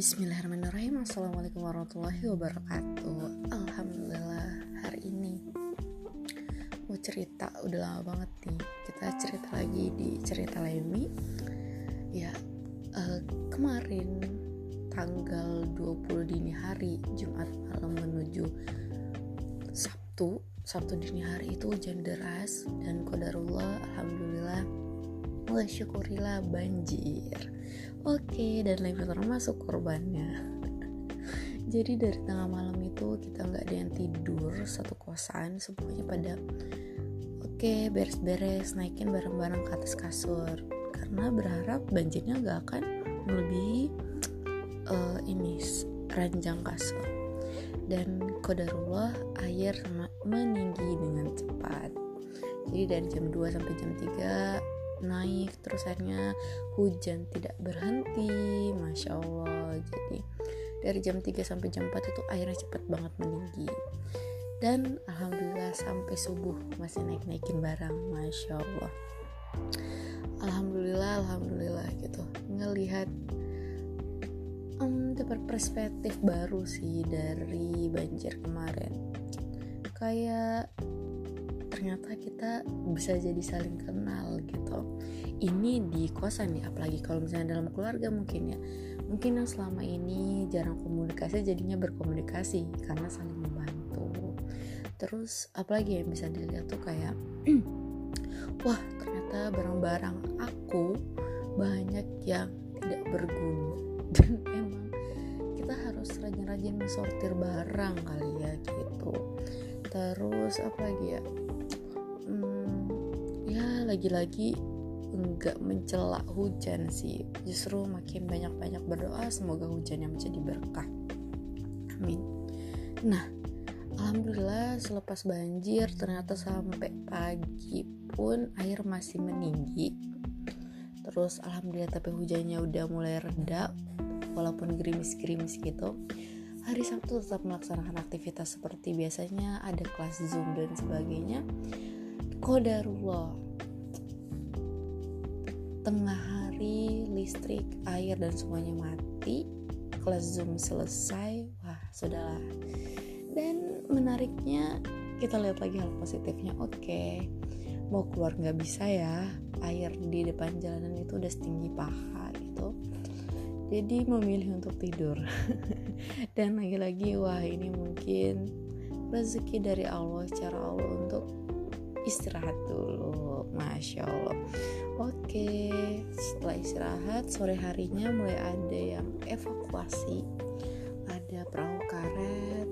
Bismillahirrahmanirrahim. Assalamualaikum warahmatullahi wabarakatuh. Alhamdulillah hari ini Mau cerita udah lama banget nih. Kita cerita lagi di cerita Lemi. Ya uh, kemarin tanggal 20 dini hari Jumat malam menuju Sabtu. Sabtu dini hari itu hujan deras Dan kodarullah Alhamdulillah Wah syukurilah banjir. Oke, dan Levi termasuk korbannya. Jadi dari tengah malam itu kita nggak ada yang tidur satu kosan, semuanya pada oke beres-beres naikin barang-barang ke atas kasur. Karena berharap banjirnya nggak akan melebihi uh, ini ranjang kasur. Dan kodarullah air meninggi dengan cepat. Jadi dari jam 2 sampai jam 3 naik terus akhirnya hujan tidak berhenti Masya Allah. Jadi dari jam 3 sampai jam 4 itu airnya cepet banget meninggi. Dan Alhamdulillah sampai subuh masih naik-naikin barang Masya Allah. Alhamdulillah Alhamdulillah gitu. Ngelihat um, dapat perspektif baru sih dari banjir kemarin. Kayak ternyata kita bisa jadi saling kenal gitu. Ini di kosan ya apalagi kalau misalnya dalam keluarga mungkin ya. Mungkin yang selama ini jarang komunikasi jadinya berkomunikasi karena saling membantu. Terus apalagi yang bisa dilihat tuh kayak wah ternyata barang-barang aku banyak yang tidak berguna. Dan emang kita harus rajin-rajin mensortir barang kali ya gitu. Terus apa lagi ya lagi-lagi enggak mencela hujan sih. Justru makin banyak-banyak berdoa semoga hujannya menjadi berkah. Amin. Nah alhamdulillah selepas banjir ternyata sampai pagi pun air masih meninggi. Terus alhamdulillah tapi hujannya udah mulai reda walaupun gerimis-gerimis gitu. Hari Sabtu tetap melaksanakan aktivitas seperti biasanya ada kelas Zoom dan sebagainya kodarullah tengah hari listrik air dan semuanya mati. Kelas zoom selesai. Wah sudahlah. Dan menariknya kita lihat lagi hal positifnya. Oke okay, mau keluar nggak bisa ya. Air di depan jalanan itu udah setinggi paha gitu. Jadi memilih untuk tidur. Dan lagi-lagi wah ini mungkin rezeki dari Allah cara Allah untuk istirahat dulu Masya Allah. Oke setelah istirahat sore harinya mulai ada yang evakuasi. Ada perahu karet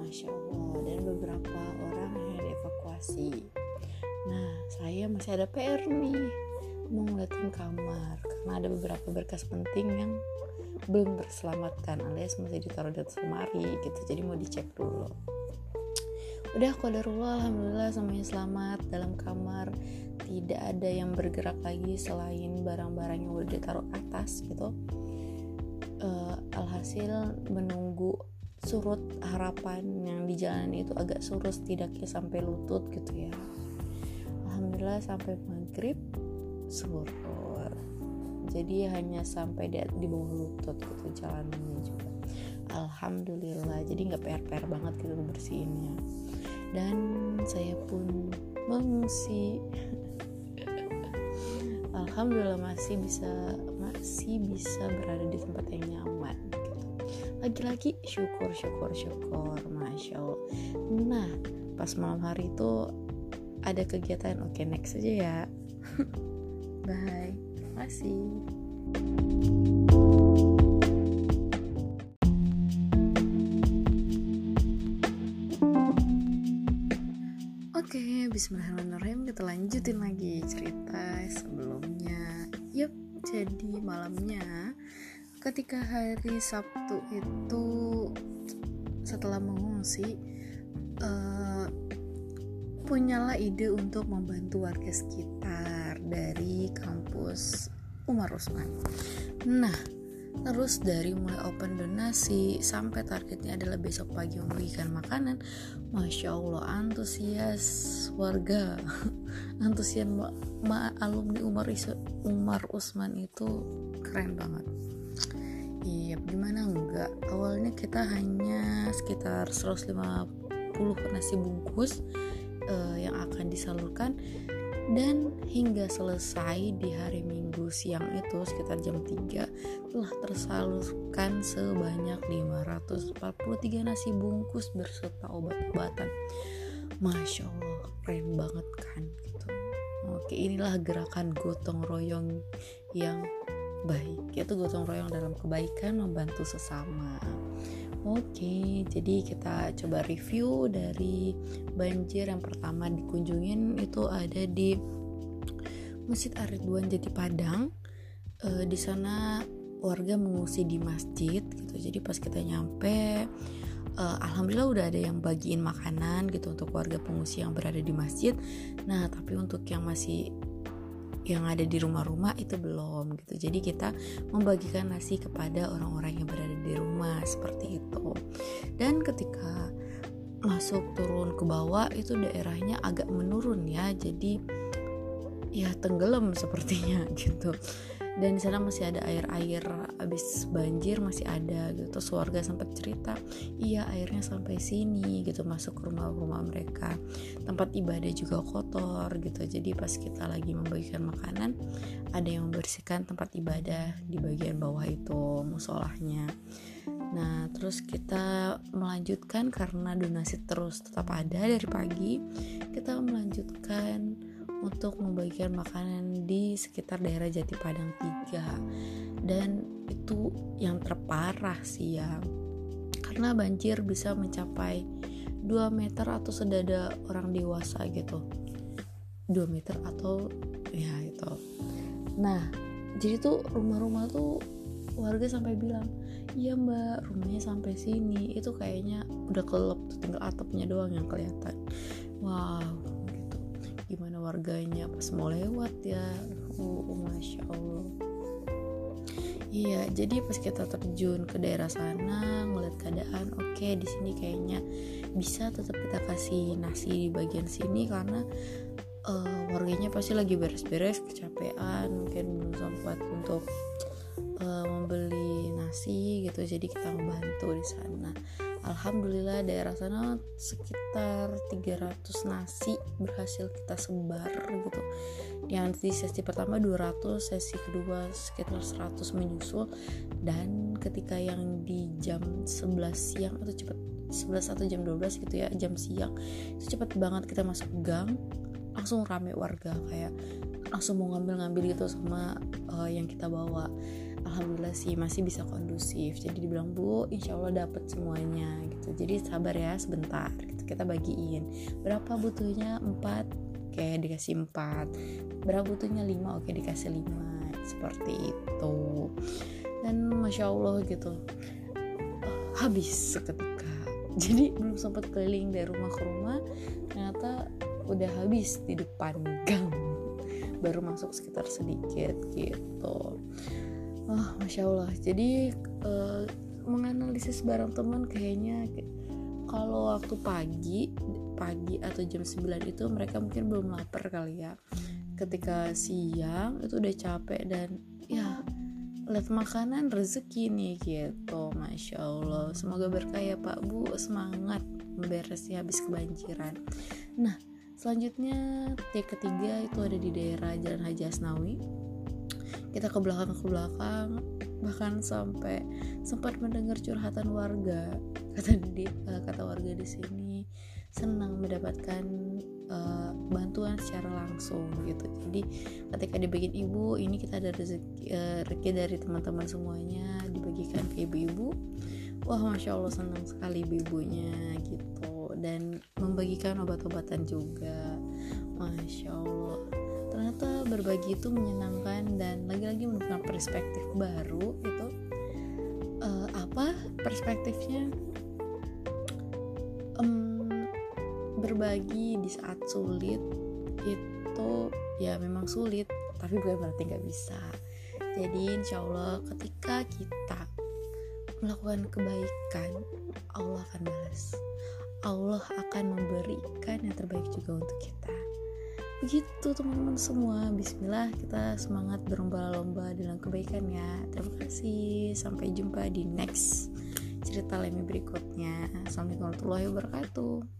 Masya Allah dan beberapa orang yang dievakuasi nah saya masih ada PR nih mau ngeliatin kamar karena ada beberapa berkas penting yang belum terselamatkan alias masih ditaruh di atas lemari gitu. Jadi mau dicek dulu udah kodarullah alhamdulillah semuanya selamat dalam kamar. Tidak ada yang bergerak lagi selain barang-barang yang udah ditaruh atas gitu. Uh, alhasil menunggu surut harapan yang di jalan itu agak surut setidaknya sampai lutut gitu ya. Alhamdulillah sampai maghrib surut jadi hanya sampai di, di bawah lutut gitu jalanannya juga. Alhamdulillah. Jadi nggak pr-pr banget gitu bersihinnya. Dan saya pun mengungsi. Alhamdulillah masih bisa masih bisa berada di tempat yang nyaman gitu. lagi-lagi syukur syukur syukur. Masya Allah. Nah pas malam hari itu ada kegiatan. Oke okay, next aja ya. Bye kasih Oke, bismillahirrahmanirrahim. Kita lanjutin lagi cerita sebelumnya. Yup, jadi malamnya ketika hari Sabtu itu setelah mengungsi uh, punyalah ide untuk membantu warga sekitar dari kampus Umar Usman. Nah, Terus dari mulai open donasi sampai targetnya adalah besok pagi membagikan makanan, masya Allah antusias warga, antusias ma, ma alumni Umar Umar Usman itu keren banget. iya gimana enggak awalnya kita hanya sekitar 150 nasi bungkus uh, yang akan disalurkan dan hingga selesai di hari Minggu siang itu sekitar jam 3 telah tersalurkan sebanyak 543 nasi bungkus berserta obat-obatan. Masya Allah keren banget kan gitu. Oke inilah gerakan gotong royong yang baik. Yaitu gotong royong dalam kebaikan membantu sesama Oke, jadi kita coba review dari banjir yang pertama dikunjungin itu ada di Masjid Ar-Ridwan Jati Padang. E, di sana warga mengungsi di masjid gitu. Jadi pas kita nyampe e, alhamdulillah udah ada yang bagiin makanan gitu untuk warga pengungsi yang berada di masjid. Nah, tapi untuk yang masih yang ada di rumah-rumah itu belum gitu. Jadi kita membagikan nasi kepada orang-orang yang berada di rumah seperti itu. Dan ketika masuk turun ke bawah itu daerahnya agak menurun ya. Jadi ya tenggelam sepertinya gitu dan di sana masih ada air-air abis banjir masih ada gitu. Terus warga sempat cerita iya airnya sampai sini gitu masuk ke rumah-rumah mereka. Tempat ibadah juga kotor gitu. Jadi pas kita lagi membagikan makanan ada yang membersihkan tempat ibadah di bagian bawah itu musolahnya. Nah, terus kita melanjutkan karena donasi terus tetap ada dari pagi. Kita melanjutkan untuk membagikan makanan di sekitar daerah Jati Padang 3 dan itu yang terparah sih ya. Karena banjir bisa mencapai 2 meter atau sedada orang dewasa gitu. 2 meter atau ya itu. Nah jadi tuh rumah-rumah tuh warga sampai bilang iya mbak rumahnya sampai sini. Itu kayaknya udah kelep tinggal atapnya doang yang kelihatan. Wow gimana warganya pas mau lewat ya. Oh, oh masya allah. Iya, jadi pas kita terjun ke daerah sana ngeliat keadaan, oke okay, di sini kayaknya bisa tetap kita kasih nasi di bagian sini karena uh, warganya pasti lagi beres-beres, kecapean, mungkin belum sempat untuk uh, membeli nasi gitu, jadi kita membantu di sana Alhamdulillah daerah sana sekitar 300 nasi berhasil kita sebar gitu. Yang di sesi pertama 200 sesi kedua sekitar 100 menyusul. Dan ketika yang di jam 11 siang atau cepet 11 atau jam 12 gitu ya jam siang itu cepet banget kita masuk gang langsung rame warga. Kayak langsung mau ngambil-ngambil gitu sama uh, yang kita bawa alhamdulillah sih masih bisa kondusif. Jadi dibilang bu insya Allah dapat semuanya gitu. Jadi sabar ya sebentar gitu. Kita bagiin. Berapa butuhnya? Empat. Oke dikasih empat. Berapa butuhnya? Lima. Oke dikasih lima. Seperti itu. Dan masya Allah gitu. Habis seketika. Jadi belum sempat keliling dari rumah ke rumah ternyata udah habis di depan gang. Baru masuk sekitar sedikit gitu oh masya allah. Jadi uh, menganalisis barang teman kayaknya kalau waktu pagi pagi atau jam 9 itu mereka mungkin belum lapar kali ya. Ketika siang itu udah capek dan ya lihat makanan rezeki nih gitu. Masya allah. Semoga berkah ya pak bu. Semangat memberesi habis kebanjiran. Nah selanjutnya titik ketiga itu ada di daerah Jalan Haji Asnawi kita ke belakang ke belakang. Bahkan sampai sempat mendengar curhatan warga. Kata di uh, kata warga di sini senang mendapatkan uh, bantuan secara langsung gitu. Jadi ketika dibagiin ibu ini kita ada rezeki, uh, rezeki dari teman-teman semuanya. Dibagikan ke ibu-ibu. Wah masya allah senang sekali ibu-ibunya gitu. Dan membagikan obat-obatan juga. Masya allah ternyata berbagi itu menyenangkan dan lagi-lagi menemukan perspektif baru itu uh, apa perspektifnya? Um, berbagi di saat sulit itu ya memang sulit tapi bukan berarti nggak bisa. Jadi insya Allah ketika kita melakukan kebaikan Allah akan balas. Allah akan memberikan yang terbaik juga untuk kita begitu teman-teman semua. Bismillah kita semangat berlomba-lomba dalam kebaikan ya. Terima kasih. Sampai jumpa di next cerita Lemi berikutnya. Assalamualaikum warahmatullahi wabarakatuh